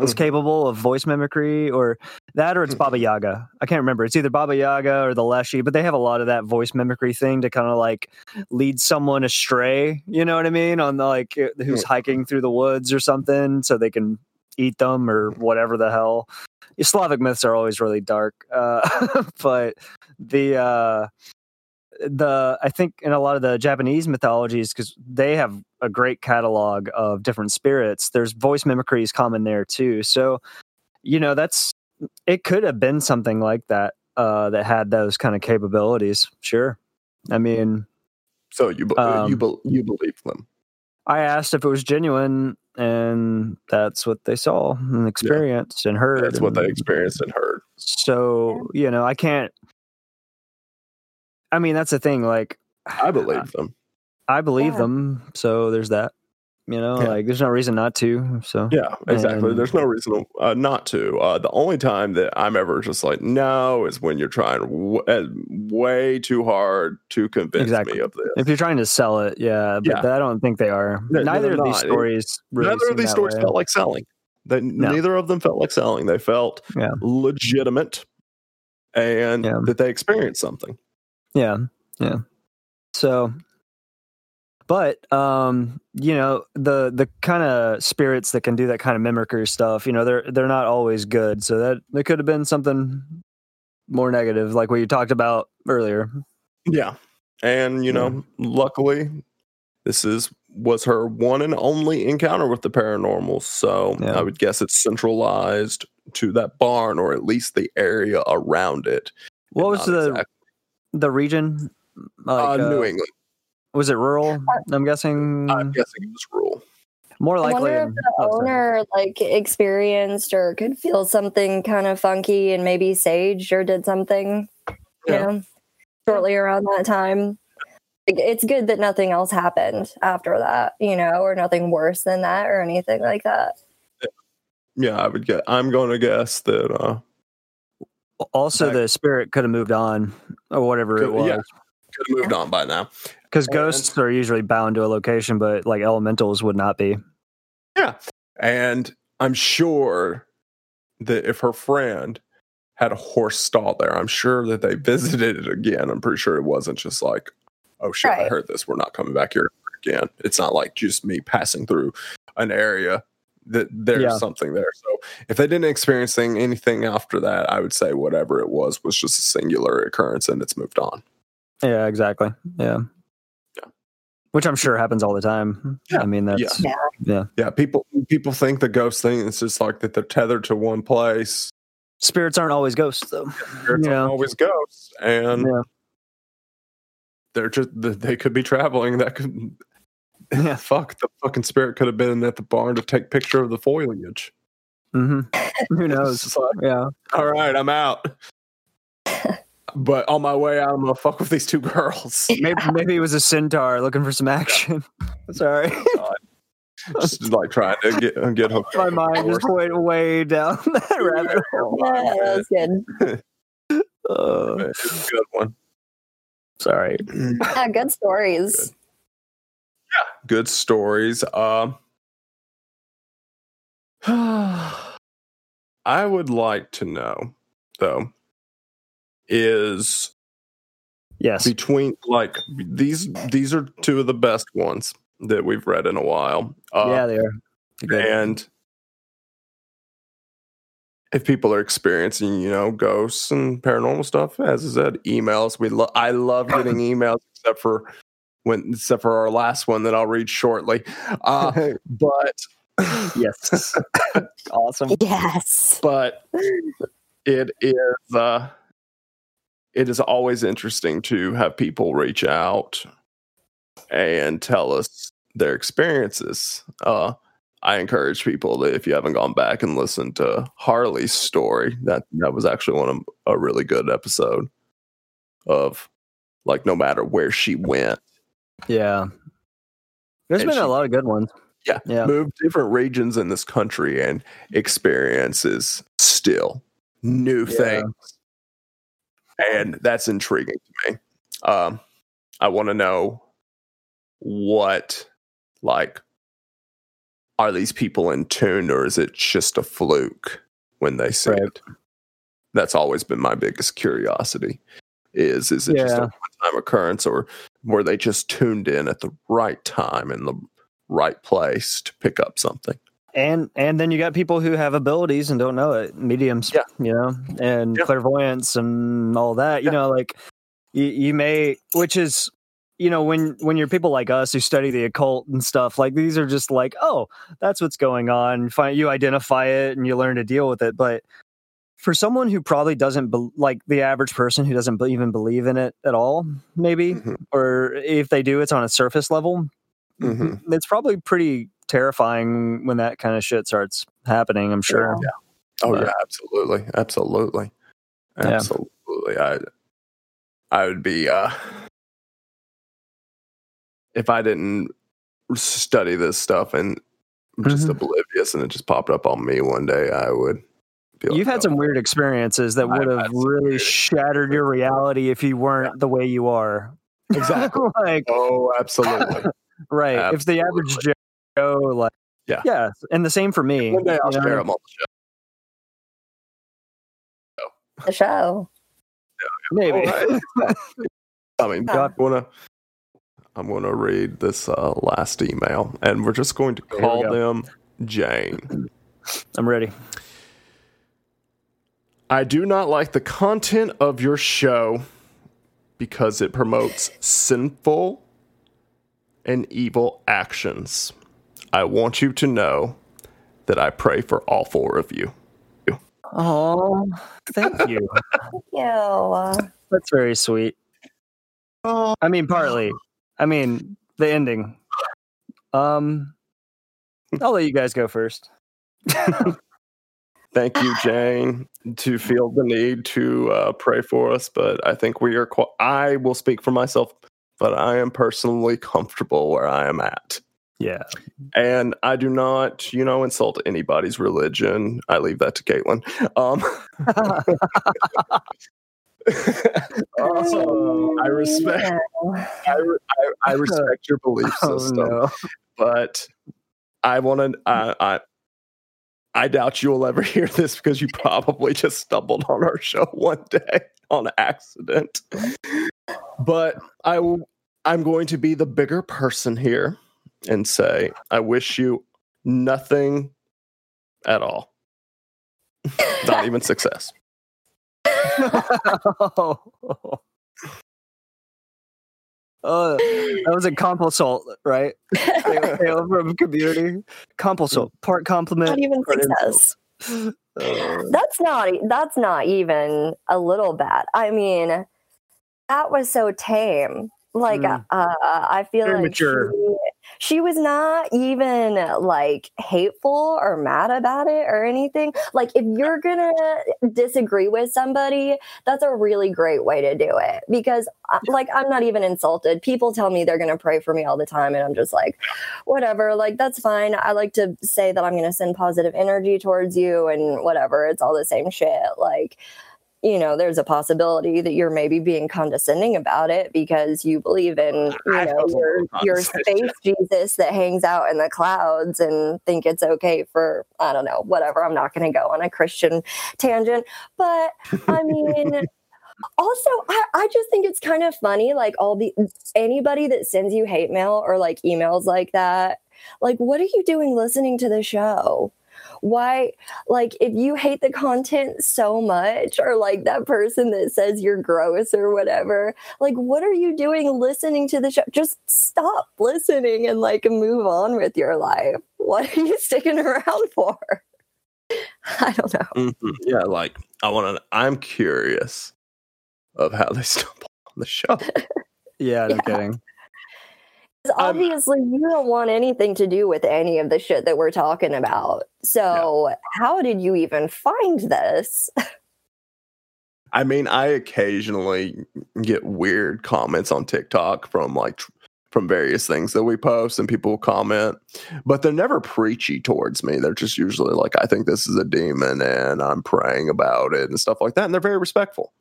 S2: is
S1: Mhm.
S2: capable of voice mimicry, or that, or it's
S1: Mhm.
S2: Baba Yaga. I can't remember. It's either Baba Yaga or the Leshy, but they have a lot of that voice mimicry thing to kind of like lead someone astray. You know what I mean? On the like uh, who's hiking through the woods or something, so they can eat them or whatever the hell. Slavic myths are always really dark, uh, (laughs) but the uh, the I think in a lot of the Japanese mythologies, because they have a great catalog of different spirits, there's voice mimicry is common there too. So, you know, that's it could have been something like that uh, that had those kind of capabilities. Sure, I mean,
S1: So you be-
S2: Um,
S1: you be- you believe them?
S2: I asked if it was genuine, and that's what they saw and experienced and heard.
S1: That's what they experienced and heard.
S2: So you know, I can't. I mean, that's the thing. Like, (sighs)
S1: I believe them.
S2: I believe
S3: Yeah.
S2: them. So there's that. You know,
S1: Yeah.
S2: like there's no reason not to. So
S1: Yeah, exactly.
S2: And-
S1: There's no reason uh, not to. Uh, the only time that I'm ever just like no is when you're trying w- uh, way too hard to convince
S2: Exactly.
S1: me of this.
S2: if you're trying to sell it, yeah, but
S1: Yeah.
S2: I don't think they are.
S1: No, no,
S2: Neither of these stories. Really
S1: Neither of these stories
S2: way.
S1: felt like selling. They, Neither of them felt like selling. They felt
S2: Yeah.
S1: legitimate, and
S2: Yeah.
S1: that they experienced something.
S2: Yeah, yeah. So, but um, you know, the the kind of spirits that can do that kind of mimicry stuff, you know, they're they're not always good. So that there could have been something more negative, like what you talked about earlier.
S1: Yeah, and you know, luckily, this is was her one and only encounter with the paranormal. So
S2: Yeah.
S1: I would guess it's centralized to that barn, or at least the area around it.
S2: What was the
S1: exact-
S2: the region? Like,
S1: uh,
S2: uh,
S1: New England?
S2: Was it rural? I'm guessing
S1: I'm guessing it was rural.
S2: more
S3: I
S2: likely.
S3: wonder if the
S2: oh,
S3: owner like experienced or could feel something kind of funky and maybe saged or did something, you
S1: Yeah.
S3: know, shortly around that time. Like, It's good that nothing else happened after that, you know, or nothing worse than that or anything like that.
S1: Yeah, I would get. I'm going to guess that. uh
S2: Also,
S1: Back-
S2: the spirit could have moved on or whatever it was.
S1: yeah. Could have moved on by now.
S2: Because ghosts are usually bound to a location, but like elementals would not be. Yeah.
S1: And I'm sure that if her friend had a horse stall there, I'm sure that they (laughs) visited it again. I'm pretty sure it wasn't just like, oh shit, I heard this. We're not coming back here again. It's not like just me passing through an area that there's
S2: Yeah.
S1: something there. So if they didn't experience anything after that, I would say whatever it was was just a singular occurrence and it's moved on.
S2: Yeah, exactly. Yeah.
S1: Yeah.
S2: Which I'm sure happens all the time.
S1: Yeah.
S2: I mean, that's
S3: Yeah.
S2: yeah.
S1: Yeah, people people think the ghost thing is just like that they're tethered to one place.
S2: Spirits aren't always ghosts, though.
S1: Spirits
S2: Yeah.
S1: aren't always ghosts, and
S2: Yeah.
S1: they're just they could be traveling. That could
S2: Yeah.
S1: fuck the fucking spirit could have been at the barn to take picture of the foliage.
S2: hmm (laughs) Who knows?
S1: like,
S2: Yeah.
S1: All right, I'm out. (laughs) but on my way out, I'm gonna fuck with these two girls. (laughs)
S2: Maybe maybe it was a centaur looking for some action. Sorry.
S1: just like trying to get get hooked.
S2: My mind
S1: horse.
S2: just went way down that rabbit hole.
S3: Yeah, that was good.
S2: Uh,
S1: good one.
S2: sorry.
S3: Yeah, (clears throat) good stories.
S1: good stories. Um, (sighs) I would like to know, though, is
S2: Yes.
S1: between like these these are two of the best ones that we've read in a while. Uh,
S2: yeah, they are. Good.
S1: and if people are experiencing, you know, ghosts and paranormal stuff, as I said, emails. We lo- I love getting (coughs) emails, except for when except for our last one that I'll read shortly. Uh, (laughs) but
S2: yes. awesome.
S3: Yes.
S1: but it is uh it is always interesting to have people reach out and tell us their experiences uh i encourage people that if you haven't gone back and listened to harley's story that that was actually one of a really good episode of like no matter where she went
S2: Yeah. There's
S1: And
S2: been a lot of good ones.
S1: Yeah.
S2: Yeah.
S1: moved different regions in this country and experiences still new
S2: Yeah.
S1: things and that's intriguing to me um i want to know what like are these people in tune or is it just a fluke when they see
S2: Right.
S1: it? That's always been my biggest curiosity. Is is it just a one-time occurrence or were they just tuned in at the right time in the right place to pick up something?
S2: and and then you got people who have abilities and don't know it mediums
S1: Yeah.
S2: you know and
S1: Yeah.
S2: clairvoyance and all that you know like you, you may which is you know when when you're people like us who study the occult and stuff like these are just like oh that's what's going on find you identify it and you learn to deal with it but for someone who probably doesn't be, like the average person who doesn't be- even believe in it at all maybe
S1: Mhm.
S2: or if they do it's on a surface level
S1: Mhm.
S2: it's probably pretty terrifying when that kind of shit starts happening. I'm sure.
S1: Oh
S2: But-
S1: yeah, absolutely, absolutely,
S2: Yeah.
S1: absolutely. I, I would be uh, if I didn't study this stuff and just
S2: Mhm.
S1: oblivious, and it just popped up on me one day. I would. Be like,
S2: You've had
S1: "Oh,
S2: some weird experiences that would have really
S1: weird
S2: shattered your reality if you weren't the way you are. (laughs)
S1: Exactly.
S2: like
S1: Oh, absolutely. (laughs)
S2: right. If the average Joe like
S1: Yeah.
S2: Yeah. And the same for me.
S1: One day I'll
S2: you know?
S1: share them on the show.
S3: The show.
S2: Maybe.
S1: All right. (laughs) I mean,
S3: Yeah.
S1: I'm gonna, I'm gonna read this uh, last email, and we're just going to call them Jane.
S2: I'm ready.
S1: I do not like the content of your show because it promotes sinful and evil actions. I want you to know that I pray for all four of you. (laughs)
S2: Oh, thank you.
S3: Ew.
S2: That's very sweet.
S1: Oh,
S2: I mean, partly. I mean, the ending. Um, I'll let you guys go first. (laughs)
S1: thank you, Jane, to feel the need to uh, pray for us. But I think we are. Qu- I will speak for myself, but I am personally comfortable where I am at.
S2: Yeah.
S1: and I do not, you know, insult anybody's religion. I leave that to Caitlin. Um, (laughs) also, I respect, I, I, I (laughs) respect your belief
S2: Oh
S1: system,
S2: no.
S1: but I want to, I, I, I doubt you will ever (laughs) hear this because you probably just stumbled on our show (laughs) one day on accident. But I, I'm going to be the bigger person here and say, I wish you nothing at all, not even success.
S2: oh. (laughs) Oh, that was a compulsalt, right? (laughs) Hail from community. Compulsalt, part compliment.
S3: Not even success.
S2: Uh,
S3: That's not that's not even a little bad. I mean, that was so tame. Like
S2: Mm.
S3: uh, I feel
S2: Very
S3: like
S2: mature.
S3: She, she was not even like hateful or mad about it or anything. Like if you're gonna disagree with somebody, that's a really great way to do it because like I'm not even insulted. People tell me they're gonna pray for me all the time, and I'm just like, whatever. Like that's fine. I like to say that I'm gonna send positive energy towards you and whatever. It's all the same shit. Like you know, there's a possibility that you're maybe being condescending about it because you believe in, you
S1: I
S3: know, your, your space Jesus that hangs out in the clouds and think it's okay for, I don't know, whatever. I'm not going to go on a Christian tangent. But I mean, (laughs) also, I, I just think it's kind of funny. Like, all the anybody that sends you hate mail or like emails like that, like, what are you doing listening to the show? Why like if you hate the content so much or like that person that says you're gross or whatever like what are you doing listening to the show just stop listening and like move on with your life what are you (laughs) sticking around for (laughs) i don't know
S1: Mhm. Yeah, like I want to. I'm curious of how they (laughs) stumble on the show.
S2: yeah, no
S3: Yeah.
S2: kidding.
S1: I'm- um,
S3: obviously you don't want anything to do with any of the shit that we're talking about so how did you even find this
S1: I mean, I occasionally get weird comments on TikTok from like from various things that we post, and people comment, but they're never preachy towards me. They're just usually like, "I think this is a demon, and I'm praying about it," and stuff like that. And they're very respectful.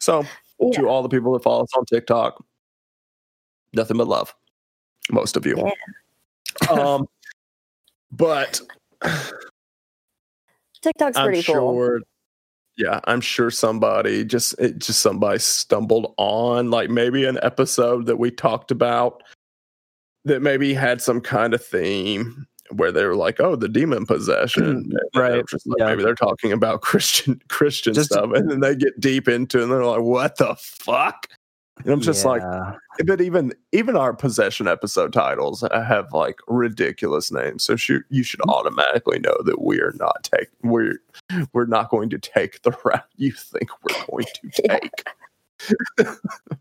S1: So,
S3: Yeah.
S1: to all the people that follow us on TikTok, nothing but love. Most of you.
S3: Yeah. (laughs)
S1: um, but
S3: TikTok's
S1: I'm
S3: pretty cool.
S1: sure. Yeah, I'm sure somebody just it just somebody stumbled on like maybe an episode that we talked about that maybe had some kind of theme where they were like, "Oh, the demon possession,"
S2: Right,
S1: just like,
S2: yeah.
S1: Maybe they're talking about (laughs) Christian Christian
S2: Just-
S1: stuff, and then they get deep into it, and they're like, "What the fuck?" And I'm just like, but even even our possession episode titles have like ridiculous names. So shoot, you should automatically know that we are not take we're we're not going to take the (laughs) route you think we're going to (laughs) take. (laughs)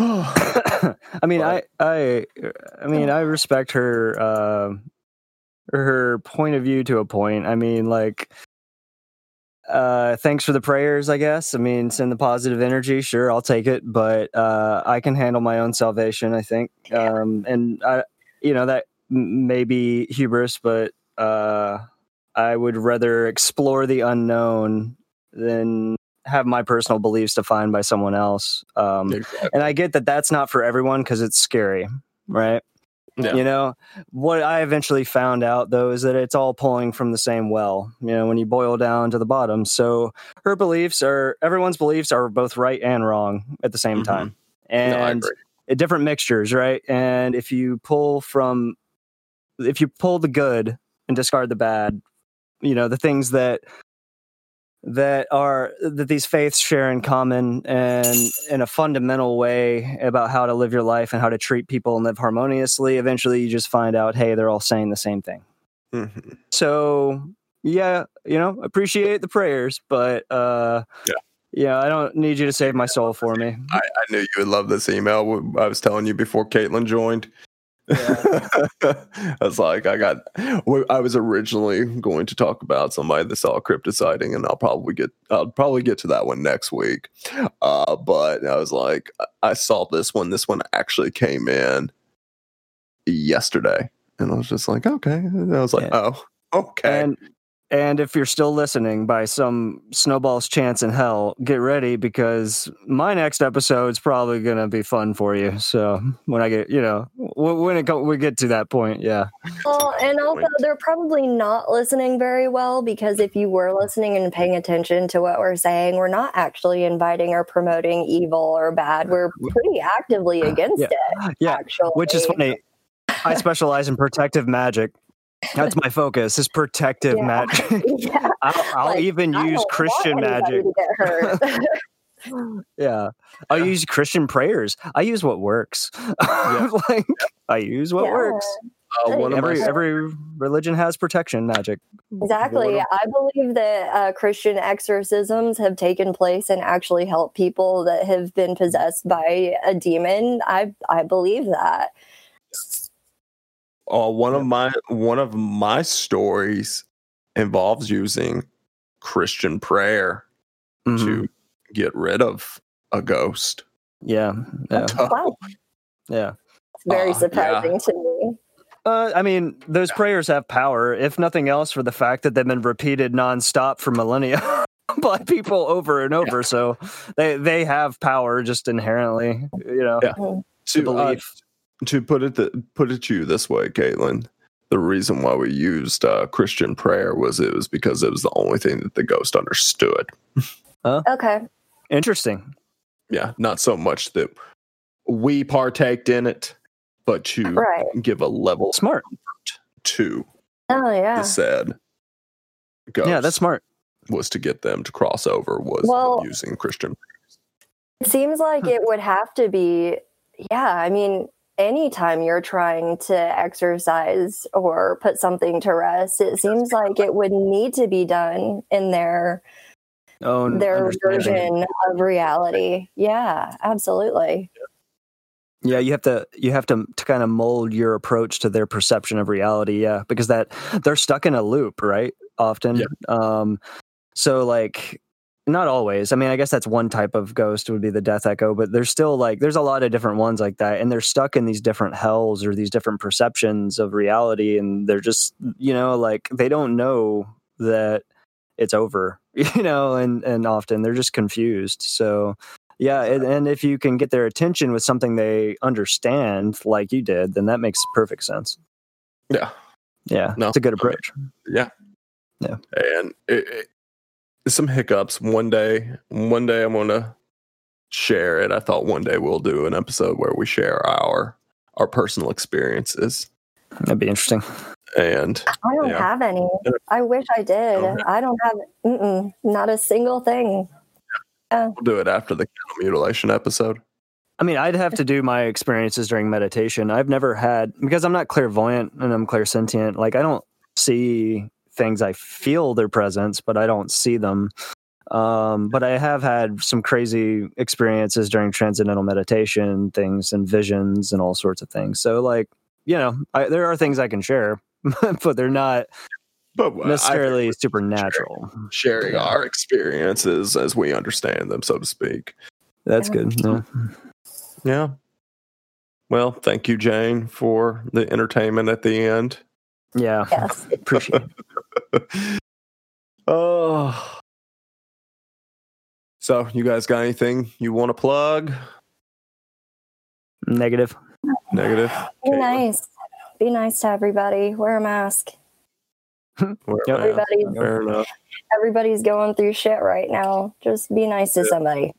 S1: (coughs)
S2: I mean, I, I, I mean, I respect her, uh, her point of view to a point. I mean, like, uh, thanks for the prayers, I guess. I mean, send the positive energy. Sure, I'll take it, but uh, I can handle my own salvation. I think, um, and I, you know, that may be hubris, but uh, I would rather explore the unknown than have my personal beliefs defined by someone else. Um,
S1: Exactly.
S2: and I get that that's not for everyone because it's scary, right?
S1: Yeah.
S2: You know, what I eventually found out though is that it's all pulling from the same well, you know, when you boil down to the bottom. So her beliefs are, everyone's beliefs are both right and wrong at the same
S1: Mhm.
S2: time. And uh, different mixtures, right? And if you pull from, if you pull the good and discard the bad, you know, the things that that are that these faiths share in common and in a fundamental way about how to live your life and how to treat people and live harmoniously eventually you just find out hey they're all saying the same thing
S1: Mhm.
S2: so yeah you know appreciate the prayers but uh
S1: Yeah.
S2: yeah i don't need you to save my soul for me
S1: I, I knew you would love this email. I was telling you before Caitlin joined. I was (laughs) like, I got. I was originally going to talk about somebody that saw a cryptid and I'll probably get. I'll probably get to that one next week. Uh, but I was like, I saw this one. This one actually came in yesterday, and I was just like, okay. And I was like,
S2: Yeah.
S1: oh, okay.
S2: And and if you're still listening by some snowball's chance in hell, get ready because my next episode's probably gonna be fun for you. So when I get, you know, when it go, we get to that point, yeah,
S3: Well, and also they're probably not listening very well because if you were listening and paying attention to what we're saying, we're not actually inviting or promoting evil or bad. We're pretty actively (clears throat) against
S2: Yeah.
S3: it.
S2: yeah.
S3: actually.
S2: Which is funny. I specialize in protective magic. That's my focus. Is protective
S3: Yeah.
S2: magic. (laughs)
S3: Yeah, (laughs)
S2: I'll, I'll
S3: Like,
S2: even use Christian magic.
S3: to get hurt. (laughs)
S2: Yeah, I'll use Christian prayers. I use what works. like I use what
S3: Yeah.
S2: works.
S1: Uh, one of
S2: Every
S1: my
S2: every religion has protection magic.
S3: Exactly.
S1: Of-
S3: I believe that uh, Christian exorcisms have taken place and actually helped people that have been possessed by a demon. I I believe that.
S1: Uh, one of my one of my stories involves using Christian prayer
S2: Mhm.
S1: to get rid of a ghost.
S2: Yeah, yeah,
S3: Wow,
S2: yeah.
S3: it's very
S1: Uh,
S3: surprising to me.
S2: Uh, I mean, those prayers have power, if nothing else, for the fact that they've been repeated nonstop for millennia (laughs) by people over and over. So they they have power just inherently. You know,
S1: Yeah.
S3: Mm.
S2: the
S1: To, uh,
S2: belief.
S1: To put it th- put it to you this way, Caitlin, the reason why we used uh, Christian prayer was it was because it was the only thing that the ghost understood. (laughs)
S3: Okay.
S2: Interesting.
S1: Yeah, not so much that we partaked in it, but to
S3: Right.
S1: give a level
S2: Smart.
S1: to
S3: Oh yeah.
S1: the said ghost.
S2: Yeah, that's smart.
S1: was to get them to cross over was
S3: Well-
S1: using Christian.
S3: It seems like it would have to be, yeah. I mean, anytime you're trying to exercise or put something to rest, it seems like it would need to be done in their
S2: Own
S3: their version of reality. Yeah, absolutely.
S2: Yeah, you have to you have to, to kind of mold your approach to their perception of reality. Yeah, because that they're stuck in a loop, right? Often.
S1: Yeah.
S2: Um, so like not always. I mean, I guess that's one type of ghost would be the death echo, but there's still like there's a lot of different ones like that, and they're stuck in these different hells or these different perceptions of reality, and they're just you know like they don't know that it's over, (laughs) you know, and and often they're just confused. So yeah, and, and if you can get their attention with something they understand, like you did, then that makes perfect sense.
S1: Yeah.
S2: Yeah,
S1: No,
S2: it's a good
S1: I Yeah,
S2: yeah,
S1: and it, it, some hiccups. One day, one day I'm gonna share it. I thought one day we'll do an episode where we share our our personal experiences.
S2: That'd be interesting.
S1: And
S3: I don't
S1: Yeah.
S3: have any. I wish I did.
S1: Okay.
S3: I don't have mm-mm, not a single thing. Uh.
S1: we'll do it after the cattle mutilation episode.
S2: I mean, I'd have to do my experiences during meditation. I've never had because I'm not clairvoyant and I'm clairsentient. Like I don't see things. I feel their presence, but I don't see them. Um, but I have had some crazy experiences during transcendental meditation, things and visions and all sorts of things. So, like, you know, I, there are things I can share, (laughs) but they're not
S1: But I
S2: necessarily
S1: think
S2: supernatural.
S1: we're sharing
S2: Yeah.
S1: our experiences as we understand them, so to speak.
S2: That's good. Yeah.
S1: Yeah. Well, thank you, Jane, for the entertainment at the end.
S2: Yeah.
S3: Yes. (laughs)
S2: Appreciate it.
S1: oh. So, you guys got anything you want to plug?
S2: Negative.
S1: Negative?
S3: Be
S1: Caitlin?
S3: nice. Be nice to everybody. Wear a mask. (laughs)
S1: Wear a
S2: Yep.
S1: mask.
S3: Everybody's
S1: Fair enough.
S3: everybody's going through shit right now. Just be nice to somebody.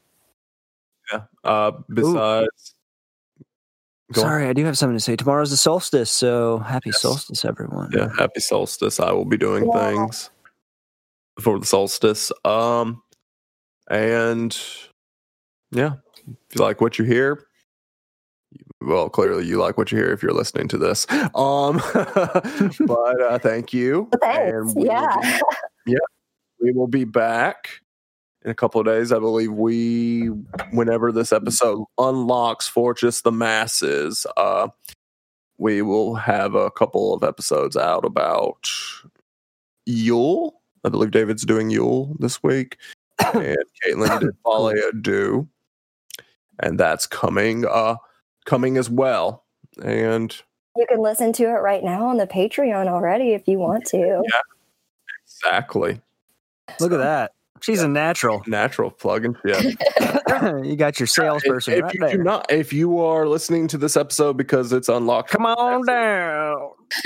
S1: Yeah. Uh, besides, Go on.
S2: Sorry, I do have something to say. Tomorrow's the solstice, so happy
S1: Yes.
S2: solstice, everyone.
S1: yeah, happy solstice. I will be doing
S3: Yeah.
S1: things for the solstice. Um, and yeah, if you like what you hear, well, clearly you like what you hear if you're listening to this. Um, (laughs) but uh, thank you.
S3: Thanks.
S1: And we will
S3: Yeah.
S1: we will be back in a couple of days. I believe we, whenever this episode unlocks for just the masses, uh, we will have a couple of episodes out about Yule. I believe David's doing Yule this week, (coughs) and Caitlin did Folly (coughs) do, and that's coming, uh, coming as well. And
S3: You can listen to it right now on the Patreon already if you want to.
S1: Yeah, exactly,
S2: Look at that. She's a natural.
S1: natural plug and yeah. (laughs)
S2: you got your salesperson
S1: if, if
S2: right
S1: you
S2: there.
S1: do not, if you are listening to this episode because it's unlocked,
S2: Come on down. (laughs)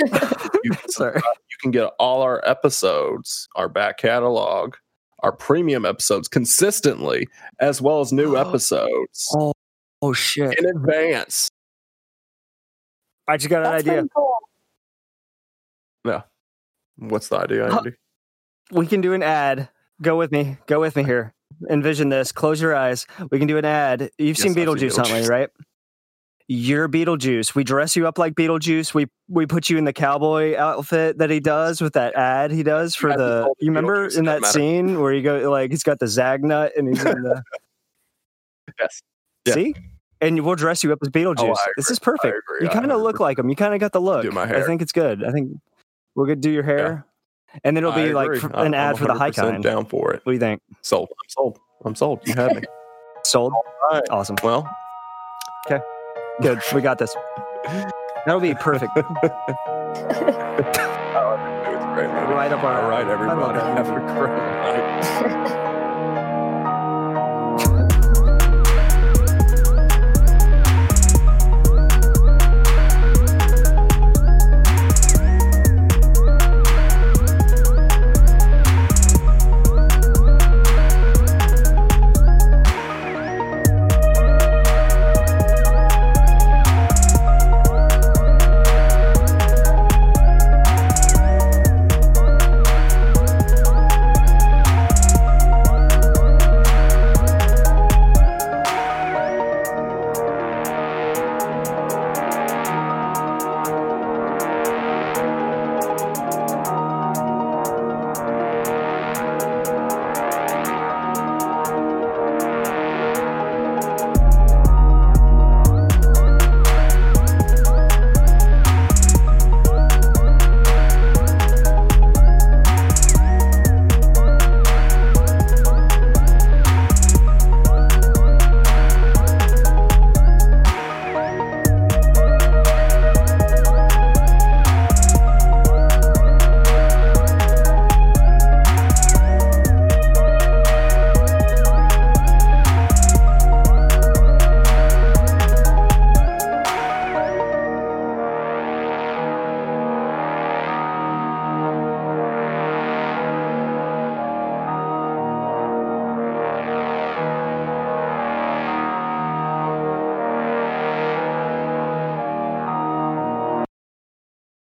S1: you (laughs) can,
S2: Sorry.
S1: you can get all our episodes, our back catalog, our premium episodes consistently, as well as new oh. episodes
S2: Oh, oh shit.
S1: in advance.
S2: I just got an idea.
S3: pretty cool.
S1: What's the idea,
S2: Huh.
S1: Andy?
S2: We can do an ad. Go with me. Go with me here. Envision this. Close your eyes. We can do an ad. You've
S1: Yes,
S2: seen
S1: I've seen
S2: Beetlejuice, Huntley, right? You're Beetlejuice. We dress you up like Beetlejuice. We we put you in the cowboy outfit that he does with that ad he does for the. You remember in that
S1: matter.
S2: scene where you go like he's got the Zagnut and he's in the. (laughs)
S1: Yes. Yeah.
S2: See, and we'll dress you up as Beetlejuice.
S1: I
S2: this is perfect. You kind of look like him. You kind of got the look. I think it's good. I think gonna do your hair, and then it'll be like
S1: agree.
S2: for,
S1: I'm-
S2: an ad for the high
S1: 100%
S2: kind.
S1: Down for it.
S2: What do you think?
S1: Sold. I'm sold. I'm sold. You have me. (laughs)
S2: Sold.
S1: right.
S2: Awesome.
S1: well, Okay.
S2: Good. We got this. That'll be perfect. (laughs)
S1: it's a great movie.
S2: Right up our
S1: All right,
S2: alley. I love
S1: everybody.
S2: that
S1: Have a great night. (laughs)